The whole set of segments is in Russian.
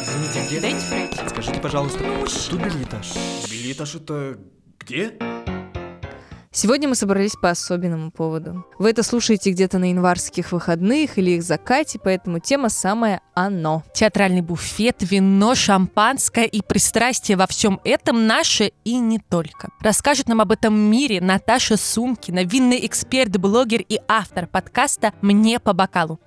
Извините, где? Дайте пройти. Скажите, пожалуйста, Ну, тут билетаж. Билетаж это где? Сегодня мы собрались по особенному поводу. Вы это слушаете где-то на январских выходных или их закате, поэтому тема самая «Оно». Театральный буфет, вино, шампанское и пристрастие во всем этом наше и не только. Расскажет нам об этом мире Наташа Сумкина, винный эксперт, блогер и автор подкаста «Мне по бокалу».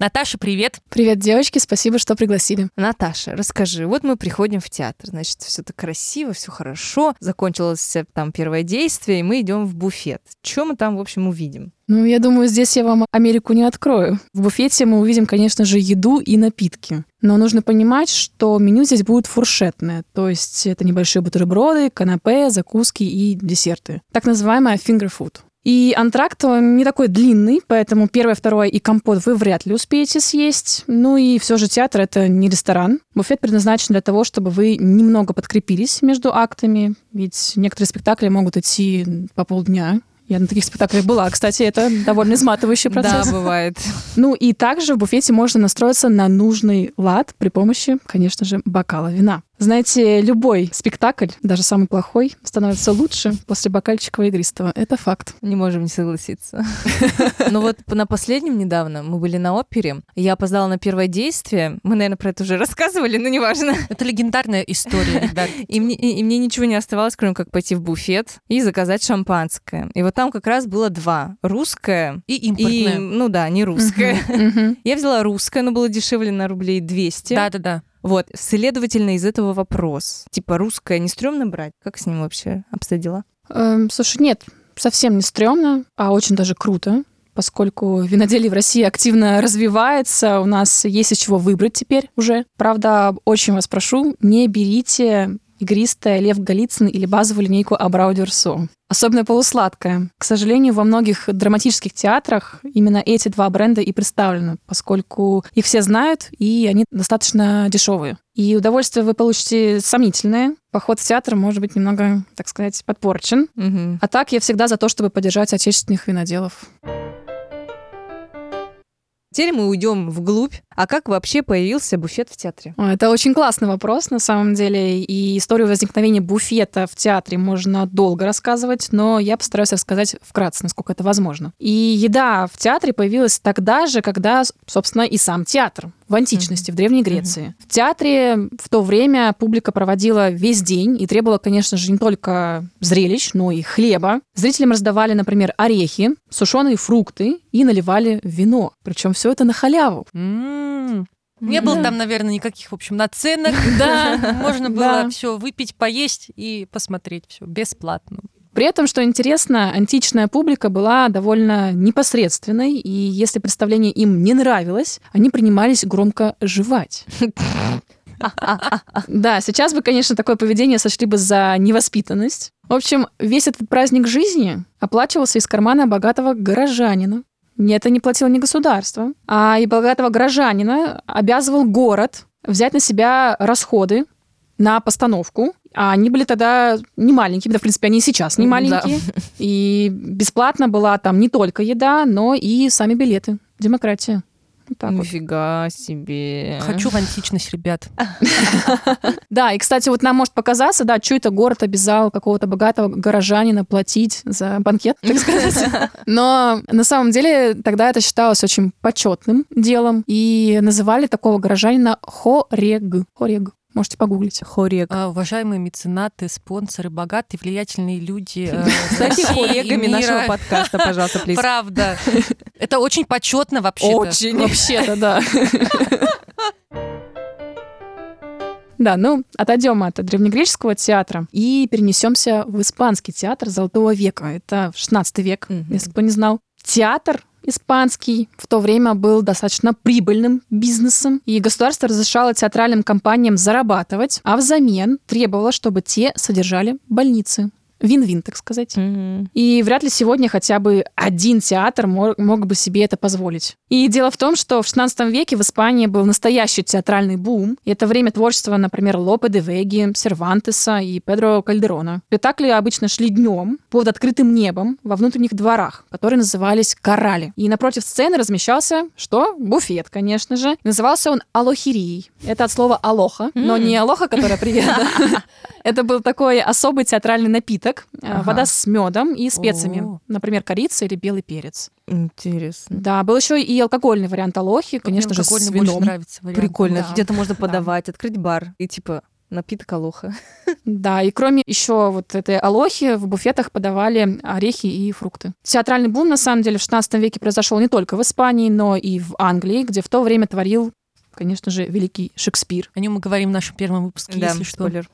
Наташа, привет. Привет, девочки, спасибо, что пригласили. Наташа, расскажи, вот мы приходим в театр, значит, все так красиво, все хорошо, закончилось э, там первое действие, и мы идем в буфет. Что мы там, в общем, увидим? Ну, я думаю, здесь я вам Америку не открою. В буфете мы увидим, конечно же, еду и напитки. Но нужно понимать, что меню здесь будет фуршетное, то есть это небольшие бутерброды, канапе, закуски и десерты. Так называемая finger food. И антракт не такой длинный, поэтому первое, второе и компот вы вряд ли успеете съесть. Ну и все же театр — это не ресторан. Буфет предназначен для того, чтобы вы немного подкрепились между актами, ведь некоторые спектакли могут идти по полдня. Я на таких спектаклях была. Кстати, это довольно изматывающий процесс. Да, бывает. Ну и также в буфете можно настроиться на нужный лад при помощи, конечно же, бокала вина. Знаете, любой спектакль, даже самый плохой, становится лучше после бокальчика игристого. Это факт. Не можем не согласиться. Ну вот на последнем недавно мы были на опере. Я опоздала на первое действие. Мы, наверное, про это уже рассказывали, но неважно. Это легендарная история, ребят. И мне, и мне ничего не оставалось, кроме как пойти в буфет и заказать шампанское. И вот там как раз было два. Русское И и, импортная. ну да, не русское. Я взяла русское, но было дешевле на рублей 200. Да-да-да. Вот, следовательно, из этого вопрос. Типа, русское не стрёмно брать? Как с ним вообще обстоят? Эм, Слушай, нет, совсем не стрёмно, а очень даже круто, поскольку виноделие в России активно развивается, у нас есть из чего выбрать теперь уже. Правда, очень вас прошу, не берите игристое Лев Голицын или базовую линейку Абрау Дюрсо. Особенно полусладкое. К сожалению, во многих драматических театрах именно эти два бренда и представлены, поскольку их все знают, и они достаточно дешевые. И удовольствие вы получите сомнительное. Поход в театр может быть немного, так сказать, подпорчен. Мгм. А так я всегда за то, чтобы поддержать отечественных виноделов. Теперь мы уйдем вглубь. А как вообще появился буфет в театре? Это очень классный вопрос, на самом деле. И историю возникновения буфета в театре можно долго рассказывать, но я постараюсь рассказать вкратце, насколько это возможно. И еда в театре появилась тогда же, когда, собственно, и сам театр в античности, в Древней Греции. В театре в то время публика проводила весь день и требовала, конечно же, не только зрелищ, но и хлеба. Зрителям раздавали, например, орехи, сушеные фрукты и наливали вино. Причем все это на халяву. М. Не было там, наверное, никаких, в общем, наценок. Да. Можно было все выпить, поесть и посмотреть все бесплатно. При этом, что интересно, античная публика была довольно непосредственной, и если представление им не нравилось, они принимались громко жевать. Да, сейчас бы, конечно, такое поведение сочли бы за невоспитанность. В общем, весь этот праздник жизни оплачивался из кармана богатого горожанина. Не Это не платило не государство, а и богатого горожанина обязывал город взять на себя расходы на постановку. А они были тогда не маленькие, да, в принципе, они и сейчас не Да. маленькие. И бесплатно была там не только еда, но и сами билеты. Демократия. Вот так вот. Нифига себе. Хочу в античность, ребят. Да, и, кстати, вот нам может показаться, да, что это город обязал какого-то богатого горожанина платить за банкет, так сказать. Но на самом деле тогда это считалось очень почетным делом, и называли такого горожанина хорег. Хорег. Можете погуглить. Хорек. А, Уважаемые меценаты, спонсоры, богатые, влиятельные люди э, Станьте России и хорегами мира. нашего подкаста, пожалуйста, плиз. Правда. Это очень почетно вообще-то. Очень. Вообще-то, да. Да, ну, отойдем от древнегреческого театра и перенесемся в испанский театр Золотого века. Это 16 век, Мгм. если кто не знал. Театр испанский в то время был достаточно прибыльным бизнесом, и государство разрешало театральным компаниям зарабатывать, а взамен требовало, чтобы те содержали больницы. Вин-вин, так сказать. Мгм. И вряд ли сегодня хотя бы один театр мо- мог бы себе это позволить. И дело в том, что в XVI веке в Испании был настоящий театральный бум. И это время творчества, например, Лопе де Веги, Сервантеса и Педро Кальдерона. Спектакли обычно шли днем под открытым небом во внутренних дворах, которые назывались карали. И напротив сцены размещался, что? Буфет, конечно же. И назывался он алохирией. Это от слова алоха, но М. не алоха, которая привет. Это был такой особый театральный напиток. Э, Ага. Вода с медом и специями. О. Например, корица или белый перец. Интересно. Да, был еще и алкогольный вариант алохи, конечно же, с вином. нравится вариант. Прикольно. Да. Где-то можно Да. подавать, открыть бар и типа напиток алоха. Да, и кроме еще вот этой алохи в буфетах подавали орехи и фрукты. Театральный бум, на самом деле, в 16 веке произошел не только в Испании, но и в Англии, где в то время творил, конечно же, великий Шекспир. О нем мы говорим в нашем первом выпуске, Да, если что. спойлер.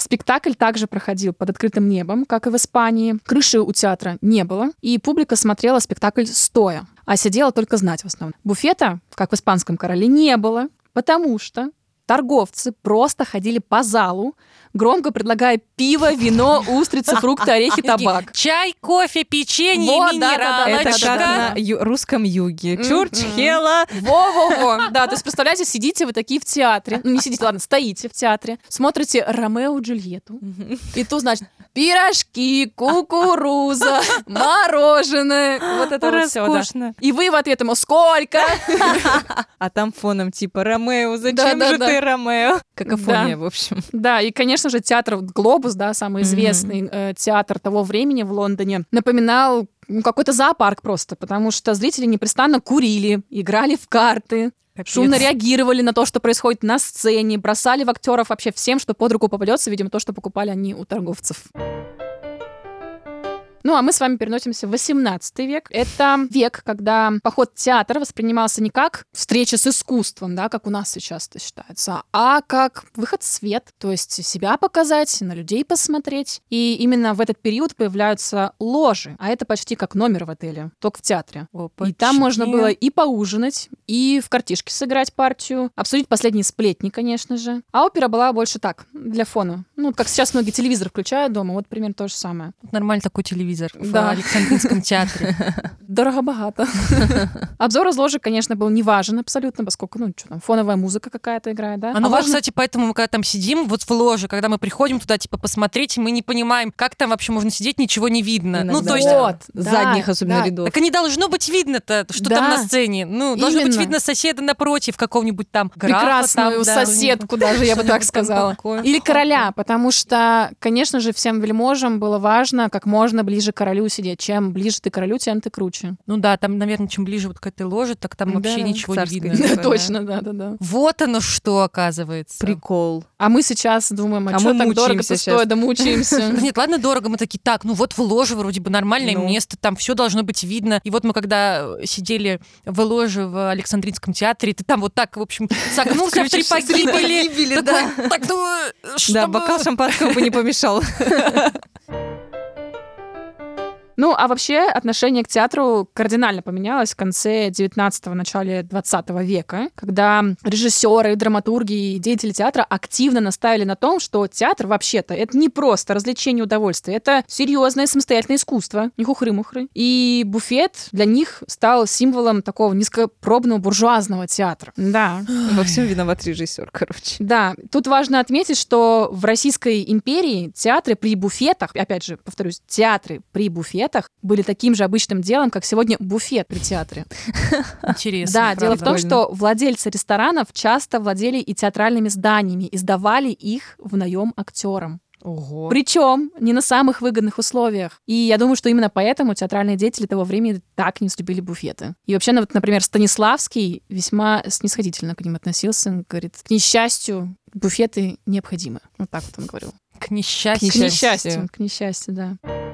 Спектакль также проходил под открытым небом, как и в Испании. Крыши у театра не было, и публика смотрела спектакль стоя, а сидела только знать в основном. Буфета, как в испанском короле, не было, потому что торговцы просто ходили по залу, громко предлагая пиво, вино, устрицы, фрукты, орехи, табак. Чай, кофе, печенье, Вот, да, Это как на русском юге. Мгм. Чурчхела. Во-во-во. Да, то есть, представляете, сидите вы такие в театре. Ну, не сидите, ладно, стоите в театре. Смотрите Ромео и Джульетту. И тут, значит, пирожки, кукуруза, мороженое. Вот это вот все, да. И вы в ответ ему «Сколько?» А там фоном типа Ромео, зачем же ты Ромео? Какофония, Да. в общем. Да, и, конечно же, театр «Глобус», да, самый известный э, театр того времени в Лондоне, напоминал ну, какой-то зоопарк просто, потому что зрители непрестанно курили, играли в карты, Капец. шумно реагировали на то, что происходит на сцене, бросали в актеров вообще всем, что под руку попадется, видимо, то, что покупали они у торговцев. Ну, а мы с вами переносимся в 18 век. Это век, когда поход в театр воспринимался не как встреча с искусством, да, как у нас сейчас это считается, а как выход в свет, то есть себя показать, на людей посмотреть. И именно в этот период появляются ложи, а это почти как номер в отеле, только в театре. И там можно было и поужинать, и в картишки сыграть партию, обсудить последние сплетни, конечно же. А опера была больше так, для фона. Ну, как сейчас многие телевизор включают дома, вот примерно то же самое. Нормальный такой телевизор в Да. Александринском театре. Дорого-богато. Обзор из ложи, конечно, был не важен абсолютно, поскольку, ну, что там, фоновая музыка какая-то играет, да? А ну вот, важно- кстати, поэтому мы когда там сидим, вот в ложе, когда мы приходим туда, типа, посмотреть, мы не понимаем, как там вообще можно сидеть, ничего не видно. Ну, Иногда. то есть... Вот, да, Задних особенно да. рядов. Так и не должно быть видно-то, что Да. там на сцене. Ну, должно быть Именно. видно соседа напротив, какого-нибудь там графа прекрасную там, да. соседку даже, я бы так сказала. Или короля, потому что, конечно же, всем вельможам было важно как можно ближе к королю сидеть. Чем ближе ты к королю, тем ты круче. Ну да, там, наверное, чем ближе вот к этой ложе, так там вообще Да, ничего не видно. Да. Точно, да, да, да. Вот оно что, оказывается. Прикол. А мы сейчас думаем, а, А что мы так дорого мучаемся стоит, да мучаемся. Да нет, ладно, дорого. Мы такие, так, ну вот в ложе вроде бы нормальное Ну. место, там все должно быть видно. И вот мы когда э, сидели в ложе в Александринском театре, ты там вот так, в общем, согнулся в три погибели. Так, ну, Да, чтобы- бокал шампанского бы не помешал. Ну, а вообще отношение к театру кардинально поменялось в конце 19-го, начале 20 века, когда режиссеры, драматурги и деятели театра активно наставили на том, что театр вообще-то это не просто развлечение и удовольствие, это серьезное самостоятельное искусство, не хухры-мухры. И буфет для них стал символом такого низкопробного буржуазного театра. Да. Во всем виноват режиссер, короче. Да, тут важно отметить, что в Российской империи театры при буфетах, опять же, повторюсь, театры при буфетах были таким же обычным делом, как сегодня буфет при театре. Интересно. Да, дело в том, что владельцы ресторанов часто владели и театральными зданиями, и сдавали их в наем актерам. Ого. Причем не на самых выгодных условиях. И я думаю, что именно поэтому театральные деятели того времени так не любили буфеты. И вообще, ну, вот, например, Станиславский весьма снисходительно к ним относился. Он говорит, к несчастью, буфеты необходимы. Вот так вот он говорил. К несчастью. К несчастью, к несчастью, да.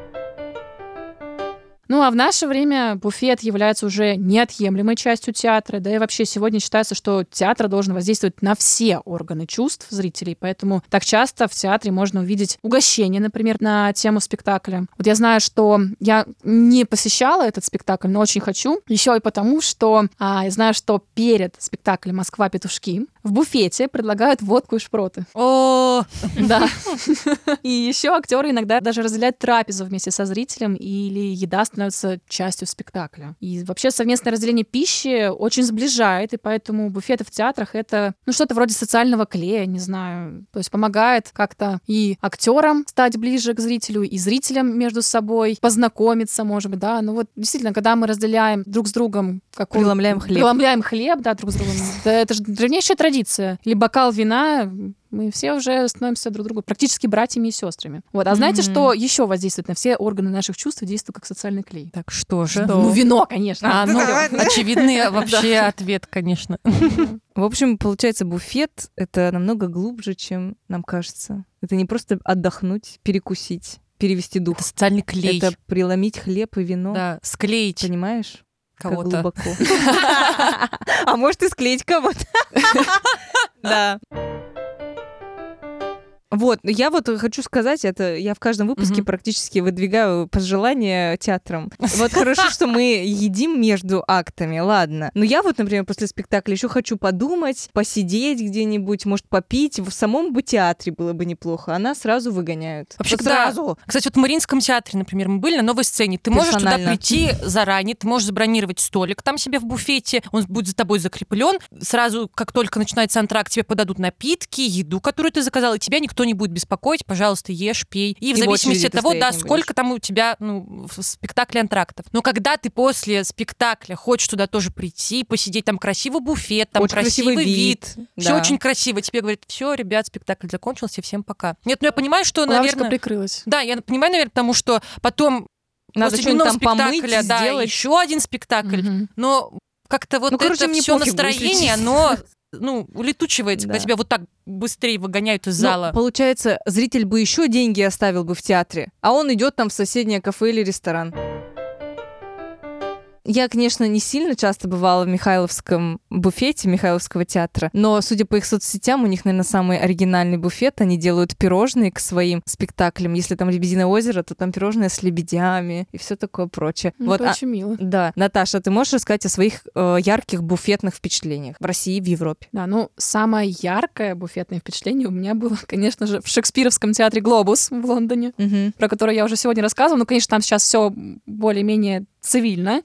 Ну, а в наше время буфет является уже неотъемлемой частью театра, да и вообще сегодня считается, что театр должен воздействовать на все органы чувств зрителей, поэтому так часто в театре можно увидеть угощение, например, на тему спектакля. Вот я знаю, что я не посещала этот спектакль, но очень хочу, еще и потому, что а, я знаю, что перед спектаклем «Москва. Петушки» В буфете предлагают водку и шпроты. О, Да. И еще актеры иногда даже разделяют трапезу вместе со зрителем, или еда становится частью спектакля. И вообще совместное разделение пищи очень сближает, и поэтому буфеты в театрах это ну что-то вроде социального клея, не знаю. То есть помогает как-то и актерам стать ближе к зрителю, и зрителям между собой познакомиться, может быть, да. Ну вот действительно, когда мы разделяем друг с другом какой Преломляем хлеб. Преломляем хлеб, да, друг с другом. Это же древнейшая традиция. Или бокал вина, мы все уже становимся друг другу практически братьями и сестрами. Вот. А знаете, Мгм. что еще воздействует на все органы наших чувств и действует как социальный клей? так что же? Что? Ну, вино, конечно. А, ну, очевидный вообще ответ, конечно. В общем, получается, буфет — это намного глубже, чем нам кажется. Это не просто отдохнуть, перекусить, перевести дух. Это социальный клей. Это преломить хлеб и вино. Да, склеить Понимаешь? Кого-то. А может и склеить кого-то. Да. Вот, я вот хочу сказать, это я в каждом выпуске Мгм. практически выдвигаю пожелания театрам. Вот хорошо, что мы едим между актами, ладно. Но я вот, например, после спектакля еще хочу подумать, посидеть где-нибудь, может, попить. В самом бы театре было бы неплохо. Она сразу выгоняют. Вообще, Вот да. сразу. Кстати, вот в Мариинском театре, например, мы были на новой сцене. Ты можешь туда прийти заранее, ты можешь забронировать столик там себе в буфете, он будет за тобой закреплен. Сразу, как только начинается антракт, тебе подадут напитки, еду, которую ты заказал, и тебя никто не будет беспокоить. Пожалуйста, ешь, пей. И в И в зависимости от того, да, сколько будешь. там у тебя ну, в спектакле антрактов. Но когда ты после спектакля хочешь туда тоже прийти, посидеть, там красивый буфет, там Очень красивый вид. Все да. очень красиво. Тебе говорят, все, ребят, спектакль закончился, всем пока. Нет, ну я понимаю, что, Лавочка наверное... прикрылась. Да, я понимаю, наверное, потому что потом Надо после что-нибудь там помыть, спектакля, да, сделать. еще один спектакль. Мгм. Но как-то вот Ну, короче, это все настроение, оно ну, улетучивается, когда Да. тебя вот так быстрее выгоняют из Ну, зала. получается, зритель бы еще деньги оставил бы в театре, а он идет там в соседнее кафе или ресторан. Я, конечно, не сильно часто бывала в Михайловском буфете Михайловского театра, но, судя по их соцсетям, у них, наверное, самый оригинальный буфет. Они делают пирожные к своим спектаклям. Если там «Лебединое озеро», то там пирожные с лебедями и все такое прочее. Ну, вот, это а- очень мило. да. Наташа, ты можешь рассказать о своих э, ярких буфетных впечатлениях в России и в Европе? Да, ну, самое яркое буфетное впечатление у меня было, конечно же, в Шекспировском театре «Глобус» в Лондоне, Мгм. про который я уже сегодня рассказывала. Ну, конечно, там сейчас все более-менее цивильно.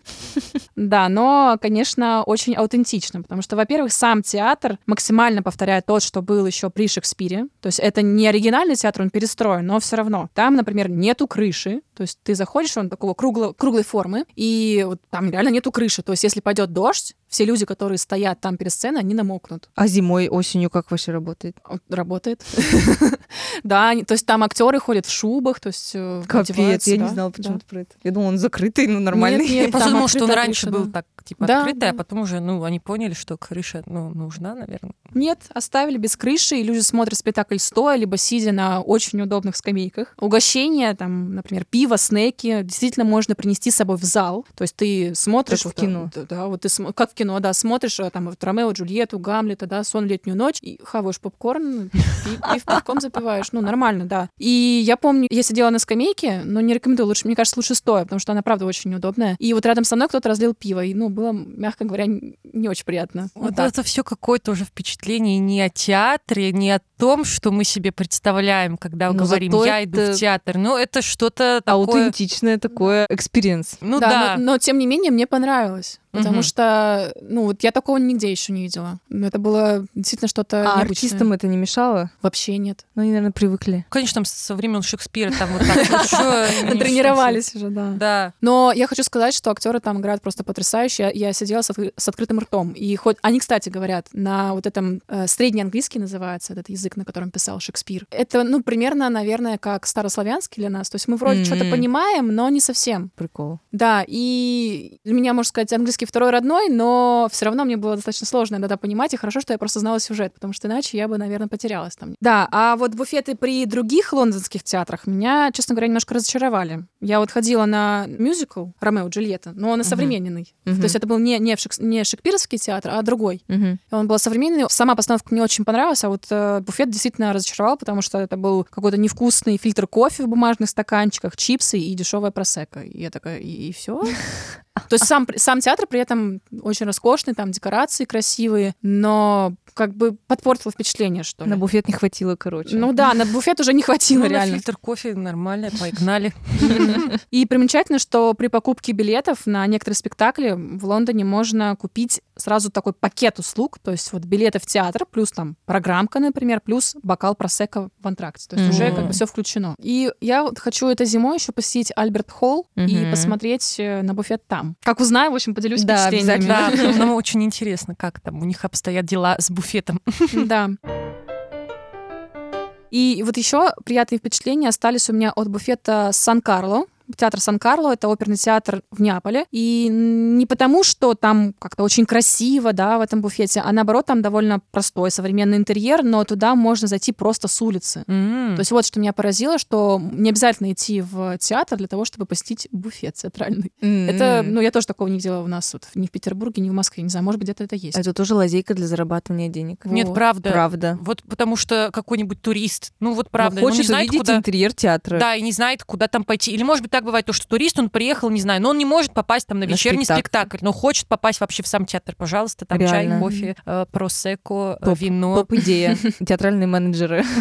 Да, но, конечно, очень аутентично, потому что, во-первых, сам театр максимально повторяет тот, что был еще при Шекспире. То есть это не оригинальный театр, он перестроен, но все равно. Там, например, нету крыши, то есть ты заходишь, он такого кругло- круглой формы, и вот там реально нету крыши. То есть если пойдет дождь, все люди, которые стоят там перед сценой, они намокнут. А зимой, осенью как вообще работает? Работает. Да, то есть там актеры ходят в шубах, то есть э, Капец, я не знала почему-то про это. Я думала, он закрытый, ну нормальный. Я просто думала, что он раньше был так, типа, открытый, а потом уже, ну, они поняли, что крыша, ну, нужна, наверное. Нет, оставили без крыши, и люди смотрят спектакль стоя, либо сидя на очень удобных скамейках. Угощения, там, например, пиво, снеки, действительно можно принести с собой в зал. То есть ты смотришь... В кино. Да, вот ты как в кино, да, смотришь э, там вот Ромео, Джульетту, Гамлета, да, сон летнюю ночь, и хаваешь попкорн, и, и пивком запиваешь. Ну, нормально, да. И я помню, я сидела на скамейке, но не рекомендую, лучше, мне кажется, лучше стоя, потому что она, правда, очень неудобная. И вот рядом со мной кто-то разлил пиво, и, ну, было, мягко говоря, не очень приятно. Вот Вот так. это все какое-то уже впечатление не о театре, не о том, что мы себе представляем, когда Но говорим, я иду в театр. Ну, это что-то такое... Аутентичное такое experience. Ну да. Но, но тем не менее мне понравилось. Потому Мгм. что, ну, вот я такого нигде еще не видела. Ну, Это было действительно что-то А необычное. артистам это не мешало? вообще нет. Ну, они, наверное, привыкли. Конечно, там со времен Шекспира там вот так Тренировались уже, да. Да. Но я хочу сказать, что актеры там играют просто потрясающе. Я, сидела с, откры- с открытым ртом. И хоть они, кстати, говорят, на вот этом э, средний английский называется этот язык, на котором писал Шекспир. Это, ну, примерно, наверное, как старославянский для нас. То есть мы вроде что-то понимаем, но не совсем. Прикол. Да, и для меня, можно сказать, английский второй родной, но все равно мне было достаточно сложно иногда понимать, и хорошо, что я просто знала сюжет, потому что иначе я бы, наверное, потерялась там. Да, а вот буфеты при других лондонских театрах меня, честно говоря, немножко разочаровали. Я вот ходила на мюзикл «Ромео и Джульетта», но он и современный. Мгм. То есть это был не, не, в Шекс- не шекспировский театр, а другой. И Он был современный. Сама постановка мне очень понравилась, а вот э, буфет действительно разочаровал, потому что это был какой-то невкусный фильтр кофе в бумажных стаканчиках, чипсы и дешевая просека. И я такая, и, все? То есть сам, сам театр при этом очень роскошный, там декорации красивые, но как бы подпортило впечатление, что ли. На буфет не хватило, короче. Ну да, на буфет уже не хватило Ну, на реально. фильтр кофе нормально, погнали. И примечательно, что при покупке билетов на некоторые спектакли в Лондоне можно купить сразу такой пакет услуг, то есть вот билеты в театр, плюс там программка, например, плюс бокал просека в антракте. То есть уже как бы все включено. И я вот хочу это зимой еще посетить Альберт Холл и посмотреть э, на буфет там. Как узнаю, в общем, поделюсь Да, впечатлениями. Да, нам очень интересно, как там у них обстоят дела с буфетом. Да. И вот еще приятные впечатления остались у меня от буфета Сан-Карло. Театр Сан-Карло — это оперный театр в Неаполе. И не потому, что там как-то очень красиво, да, в этом буфете, а наоборот, там довольно простой современный интерьер, но туда можно зайти просто с улицы. М. То есть вот что меня поразило, что не обязательно идти в театр для того, чтобы посетить буфет театральный. Это, М-м. ну, я тоже такого не видела у нас вот ни в Петербурге, ни в Москве, не знаю, может быть, где-то это есть. Это тоже лазейка для зарабатывания денег. Нет, Вот. правда. Правда. Вот потому что какой-нибудь турист, ну вот правда, Ну, ну, не хочет знает, увидеть куда... интерьер театра. Да, и не знает, куда там пойти. Или, может быть, так бывает, то, что турист, он приехал, не знаю, но он не может попасть там на На вечерний спектакль. спектакль, но хочет попасть вообще в сам театр. Пожалуйста, там Реально. чай, кофе, э, просекко, э, Топ. вино. Топ-идея. Театральные менеджеры.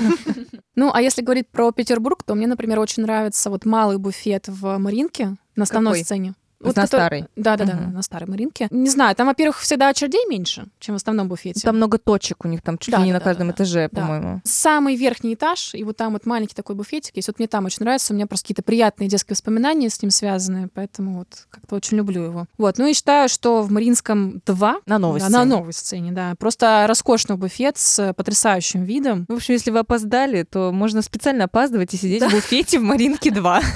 Ну, а если говорить про Петербург, то мне, например, очень нравится вот малый буфет в Маринке на основной Какой? сцене. На который- старой. Да, да, да, на старой Маринке. Не знаю, там, во-первых, всегда очередей меньше, чем в основном буфете. Там много точек у них, там чуть Да, ли не да, на да, каждом да, да. этаже, Да. по-моему. Самый верхний этаж, и вот там вот маленький такой буфетик есть. Вот мне там очень нравится, у меня просто какие-то приятные детские воспоминания с ним связаны, поэтому вот как-то очень люблю его. Вот, ну и считаю, что в Маринском 2 На новой да, сцене. на новой сцене, да. Просто роскошный буфет с потрясающим видом. В общем, если вы опоздали, то можно специально опаздывать и сидеть в буфете в Маринке 2.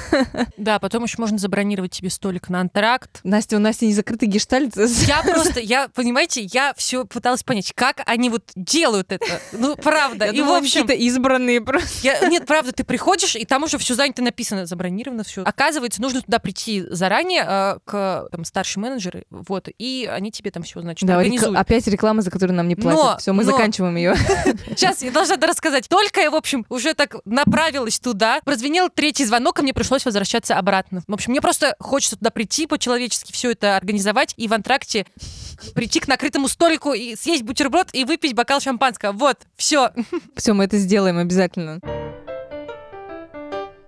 Да, потом еще можно забронировать себе столик на антракт. Настя, у Насти не закрытый гештальт. Я просто, я, понимаете, я все пыталась понять, как они вот делают это. Ну, правда. И, в думала, они общем, какие-то избранные просто. Нет, правда, ты приходишь, и там уже все занято написано, забронировано все. Оказывается, нужно туда прийти заранее э, к там, старшей менеджеру, вот, и они тебе там все, значит, Да, организуют. опять реклама, за которую нам не платят. Все, мы заканчиваем ее. Сейчас я должна рассказать. Только я, в общем, уже так направилась туда, прозвенел третий звонок, и мне пришлось возвращаться обратно. В общем, мне просто хочется туда прийти по-человечески, все это организовать, и в антракте прийти к накрытому столику и съесть бутерброд и выпить бокал шампанского. Вот, все. Все, мы это сделаем обязательно.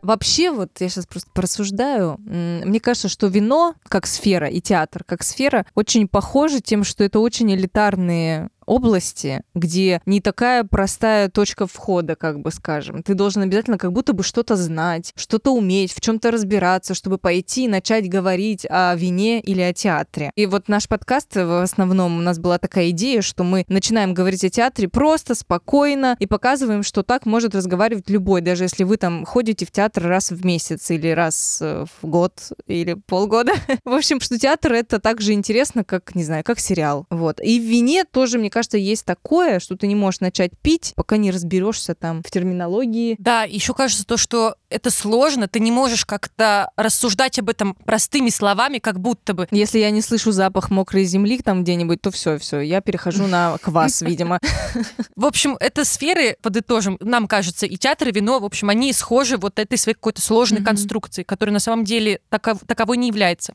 Вообще, вот я сейчас просто порассуждаю, м, мне кажется, что вино как сфера и театр как сфера очень похожи тем, что это очень элитарные области, где не такая простая точка входа, как бы скажем. Ты должен обязательно как будто бы что-то знать, что-то уметь, в чем-то разбираться, чтобы пойти и начать говорить о вине или о театре. И вот наш подкаст в основном у нас была такая идея, что мы начинаем говорить о театре просто, спокойно и показываем, что так может разговаривать любой, даже если вы там ходите в театр раз в месяц или раз э, в год или полгода. В общем, что театр это так же интересно, как, не знаю, как сериал. Вот. И в вине тоже, мне кажется, есть такое, что ты не можешь начать пить, пока не разберешься там в терминологии. Да, еще кажется то, что это сложно, ты не можешь как-то рассуждать об этом простыми словами, как будто бы. Если я не слышу запах мокрой земли там где-нибудь, то все, все, я перехожу на квас, видимо. В общем, это сферы, подытожим, нам кажется, и театр, и вино, в общем, они схожи вот этой своей какой-то сложной конструкции, которая на самом деле таков- таковой не является.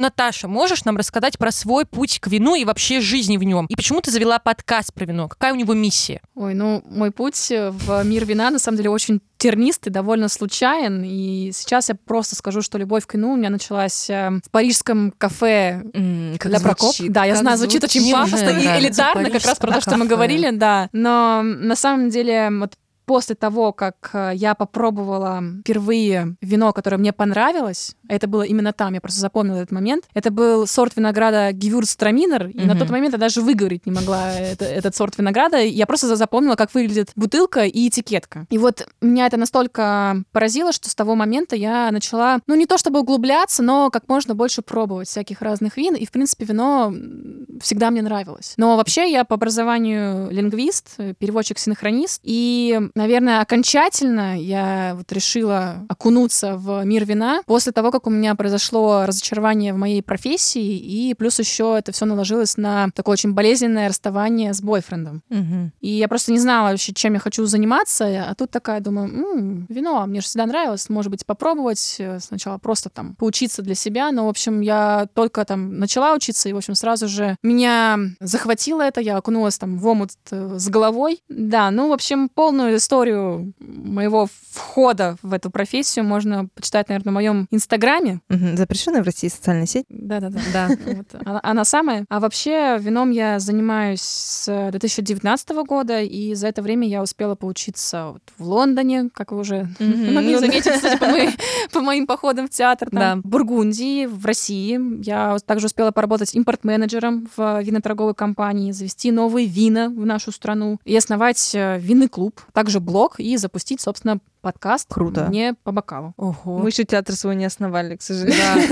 Наташа, можешь нам рассказать про свой путь к вину и вообще жизни в нем? И почему ты завела подкаст про вино? Какая у него миссия? Ой, ну, мой путь в мир вина, на самом деле, очень тернистый, довольно случайен. И сейчас я просто скажу, что любовь к вину у меня началась э, в парижском кафе М, как для Прокоп. Да, я как знаю, звучит очень звучит. пафосно Мне и элитарно, как раз про то, что мы говорили, да. Но на самом деле вот после того, как э, я попробовала впервые вино, которое мне понравилось, это было именно там, я просто запомнила этот момент, это был сорт винограда Гевюрцтраминер, и на Мгм. тот момент я даже выговорить не могла это- этот сорт винограда, я просто за- запомнила, как выглядит бутылка и этикетка. И вот меня это настолько поразило, что с того момента я начала, ну не то чтобы углубляться, но как можно больше пробовать всяких разных вин, и в принципе вино всегда мне нравилось. Но вообще я по образованию лингвист, переводчик-синхронист, и Наверное, окончательно я вот решила окунуться в мир вина после того, как у меня произошло разочарование в моей профессии, и плюс еще это все наложилось на такое очень болезненное расставание с бойфрендом. Мгм. И я просто не знала вообще, чем я хочу заниматься, а тут такая думаю, «М, вино, мне же всегда нравилось, может быть, попробовать э, сначала просто там поучиться для себя, но, в общем, я только там начала учиться, и, в общем, сразу же меня захватило это, я окунулась там в омут э, с головой. Да, ну, в общем, полную историю моего входа в эту профессию можно почитать, наверное, в моем инстаграме. Мгм. Запрещенная в России социальная сеть? Да-да-да. Да. Она, она самая. А вообще вином я занимаюсь с 2019 года, и за это время я успела поучиться в Лондоне, как вы уже могли заметить, кстати, по, моим походам в театр. Да. В Бургундии, в России. Я также успела поработать импорт-менеджером в виноторговой компании, завести новые вина в нашу страну и основать э, винный клуб, также блог и запустить, собственно, подкаст Круто. «Мне по бокалу». Ого. Мы еще театр свой не основали, к сожалению.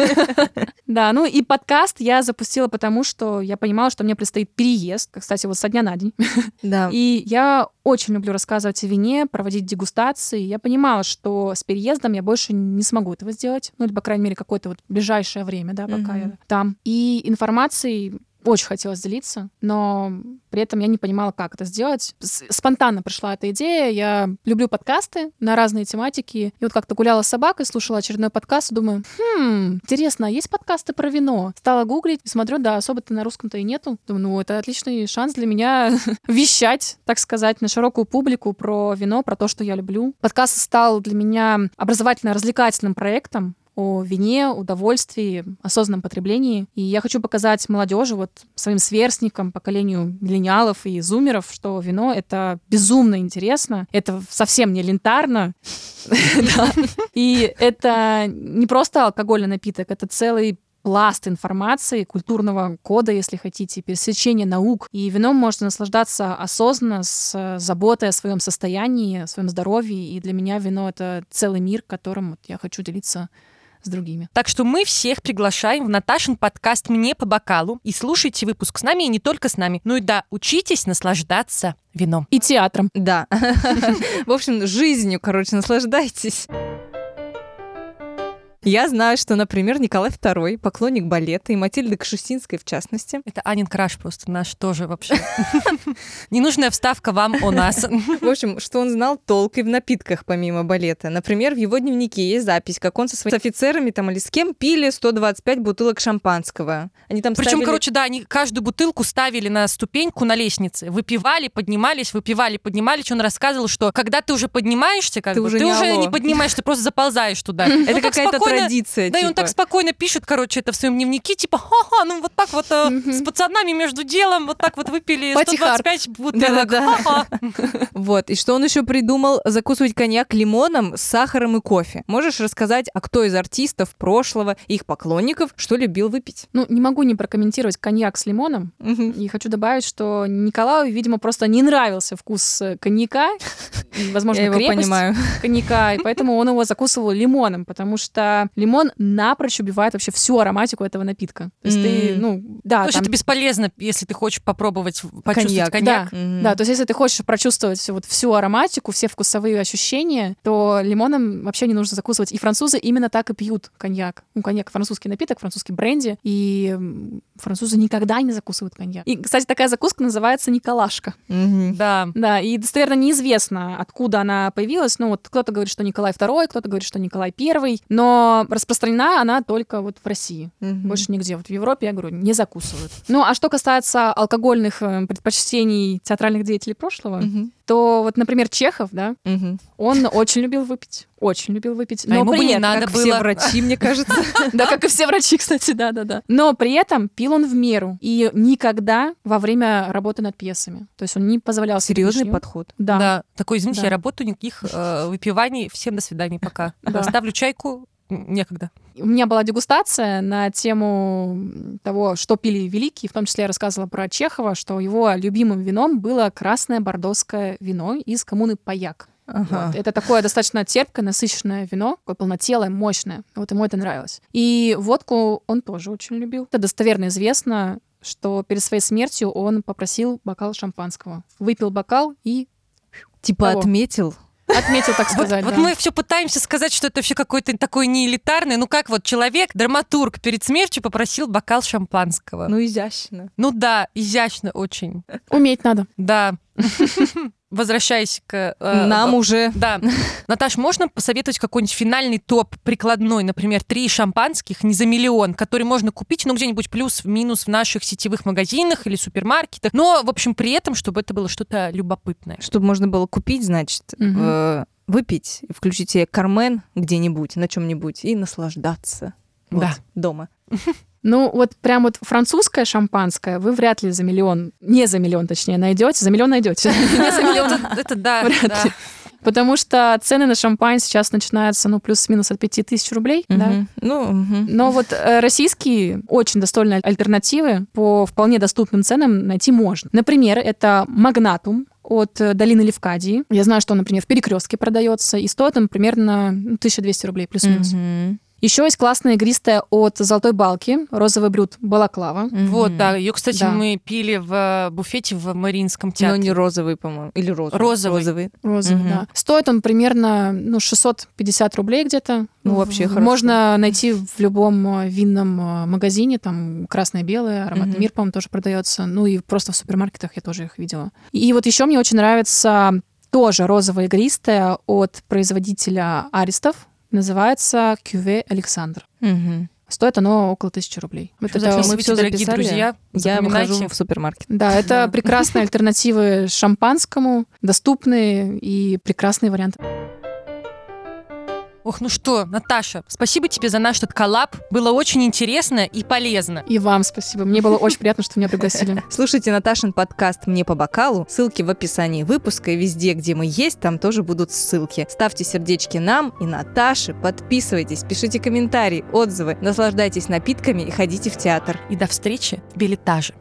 Да, ну и подкаст я запустила потому, что я понимала, что мне предстоит переезд, кстати, вот со дня на день. Да. И я очень люблю рассказывать о вине, проводить дегустации. Я понимала, что с переездом я больше не смогу этого сделать. Ну, или, по крайней мере, какое-то вот ближайшее время, да, пока я там. И информацией очень хотелось делиться, но при этом я не понимала, как это сделать. Спонтанно пришла эта идея. Я люблю подкасты на разные тематики. И вот как-то гуляла с собакой, слушала очередной подкаст, думаю, хм, интересно, а есть подкасты про вино? Стала гуглить, смотрю, да, особо-то на русском-то и нету. Думаю, ну, это отличный шанс для меня вещать, так сказать, на широкую публику про вино, про то, что я люблю. Подкаст стал для меня образовательно-развлекательным проектом о вине, удовольствии, осознанном потреблении. И я хочу показать молодежи, вот своим сверстникам, поколению миллениалов и зумеров, что вино — это безумно интересно, это совсем не лентарно, и это не просто алкогольный напиток, это целый пласт информации, культурного кода, если хотите, пересечения наук. И вином можно наслаждаться осознанно, с э, заботой о своем состоянии, о своем здоровье. И для меня вино — это целый мир, которым вот я хочу делиться с другими. Так что мы всех приглашаем в Наташин подкаст «Мне по бокалу» и слушайте выпуск с нами, и не только с нами. Ну и да, учитесь наслаждаться вином. И театром. Да. В общем, жизнью, короче, наслаждайтесь. Я знаю, что, например, Николай II, поклонник балета, и Матильда Кшустинская в частности, Это Анин краш просто наш тоже вообще. Ненужная вставка вам о нас. В общем, что он знал толк и в напитках помимо балета. Например, в его дневнике есть запись, как он со своими офицерами там или с кем пили 125 бутылок шампанского. Они там Причем, ставили- короче, да, они каждую бутылку ставили на ступеньку на лестнице, выпивали, поднимались, выпивали, поднимались. Он рассказывал, что когда ты уже поднимаешься, как Ты бы, уже ты не уже алло. не поднимаешься, ты просто заползаешь туда. это Ну, какая-то спокойно- традиция. Да, и он типа. так спокойно пишет, короче, это в своем дневнике, типа, ха-ха, ну вот так вот э, с пацанами между делом, вот так вот выпили Party hard. 125 бутылок. Вот, и что он еще придумал? Закусывать коньяк лимоном с сахаром и кофе. Можешь рассказать, а кто из артистов прошлого, их поклонников, что любил выпить? Ну, не могу не прокомментировать коньяк с лимоном. И хочу добавить, что Николаю, видимо, просто не нравился вкус э, коньяка, и, возможно, Я его понимаю. коньяка, и поэтому он его закусывал лимоном, потому что лимон напрочь убивает вообще всю ароматику этого напитка. То есть ты, М. ну, да, То есть там- это бесполезно, если ты хочешь попробовать почувствовать Коньяк, коньяк. Мгм. Да, то есть если ты хочешь прочувствовать всю вот всю ароматику, все вкусовые ощущения, то лимоном вообще не нужно закусывать. И французы именно так и пьют коньяк. Ну, коньяк — французский напиток, французский бренди, и французы никогда не закусывают коньяк. И, кстати, такая закуска называется николашка. Мгм. Да. Да, и достоверно неизвестно, откуда она появилась. Ну, вот кто-то говорит, что Николай II, кто-то говорит, что Николай I, но распространена она только вот в России. Мгм. Больше нигде. Вот в Европе, я говорю, не закусывают. Ну, а что касается алкогольных э, предпочтений театральных деятелей прошлого, Мгм. то вот, например, Чехов, да, Мгм. он очень любил выпить. Очень любил выпить. А ему бы при не этом- надо Как было. все врачи, мне кажется. Да, как и все врачи, кстати, да-да-да. Но при этом пил он в меру. И никогда во время работы над пьесами. То есть он не позволял себе Серьезный подход. Да. Такой, извините, я работаю, никаких э, выпиваний. Всем до свидания, пока. Ставлю чайку, некогда. У меня была дегустация на тему того, что пили великие. В том числе я рассказывала про Чехова, что его любимым вином было красное бордоское вино из коммуны Паяк. Ага. Вот. Это такое достаточно терпкое, насыщенное вино, такое полнотелое, мощное. Вот ему это нравилось. И водку он тоже очень любил. Это достоверно известно, что перед своей смертью он попросил бокал шампанского. Выпил бокал и Типа Кого? отметил. Отметил, так Вот, сказать. вот да. мы все пытаемся сказать, что это вообще какой-то такой не элитарный. Ну как вот человек, драматург, перед смертью попросил бокал шампанского. Ну, Ну, изящно. да, изящно очень. Уметь надо. Да. Возвращаясь к... э, Нам в- уже... Да. Наташ, можно посоветовать какой-нибудь финальный топ прикладной, например, три шампанских не за миллион, который можно купить, ну, где-нибудь плюс-минус в наших сетевых магазинах или супермаркетах, но, в общем, при этом, чтобы это было что-то любопытное. Чтобы можно было купить, значит, Мгм. э, выпить, включить себе кармен где-нибудь, на чем-нибудь и наслаждаться. Вот, Да. дома. Ну, вот прям вот французское шампанское вы вряд ли за миллион, не за миллион, точнее, найдете. За миллион найдете. Не за миллион. Это, да, Вряд да. ли. Потому что цены на шампань сейчас начинаются, ну, плюс-минус от 5000 рублей, да. Мгм. Ну, мгм. Но вот э, российские очень достойные альтернативы по вполне доступным ценам найти можно. Например, это Магнатум от э, долины Левкадии. Я знаю, что он, например, в перекрестке продается, и стоит он примерно ну, 1200 рублей плюс-минус. Мгм. Еще есть классная игристая от Золотой Балки, розовый брют Балаклава. Вот, Мгм. да. Ее, кстати, Да. мы пили в э, буфете в Мариинском Но театре. не розовый, по-моему. Или розовый. Розовый. Розовый. Розовый, Мгм. да. Стоит он примерно ну, 650 рублей где-то. Ну, вообще хорошо. Можно найти в любом э, винном э, магазине, там красное-белое, ароматный Мгм. мир, по-моему, тоже продается. Ну и просто в супермаркетах я тоже их видела. И вот еще мне очень нравится тоже розовая игристая от производителя Аристов. Называется Кюве Александр. Мгм. Стоит оно около тысячи рублей. Вот Что это- мы всё дорогие записали. друзья. Я выхожу в супермаркет. Да, это Да. прекрасные альтернативы шампанскому, доступные и прекрасный вариант. Ох, ну что, Наташа, спасибо тебе за наш этот коллаб. Было очень интересно и полезно. И вам спасибо. Мне было очень приятно, что меня пригласили. Слушайте Наташин подкаст «Мне по бокалу». Ссылки в описании выпуска и везде, где мы есть, там тоже будут ссылки. Ставьте сердечки нам и Наташе, подписывайтесь, пишите комментарии, отзывы, наслаждайтесь напитками и ходите в театр. И до встречи в билетаже.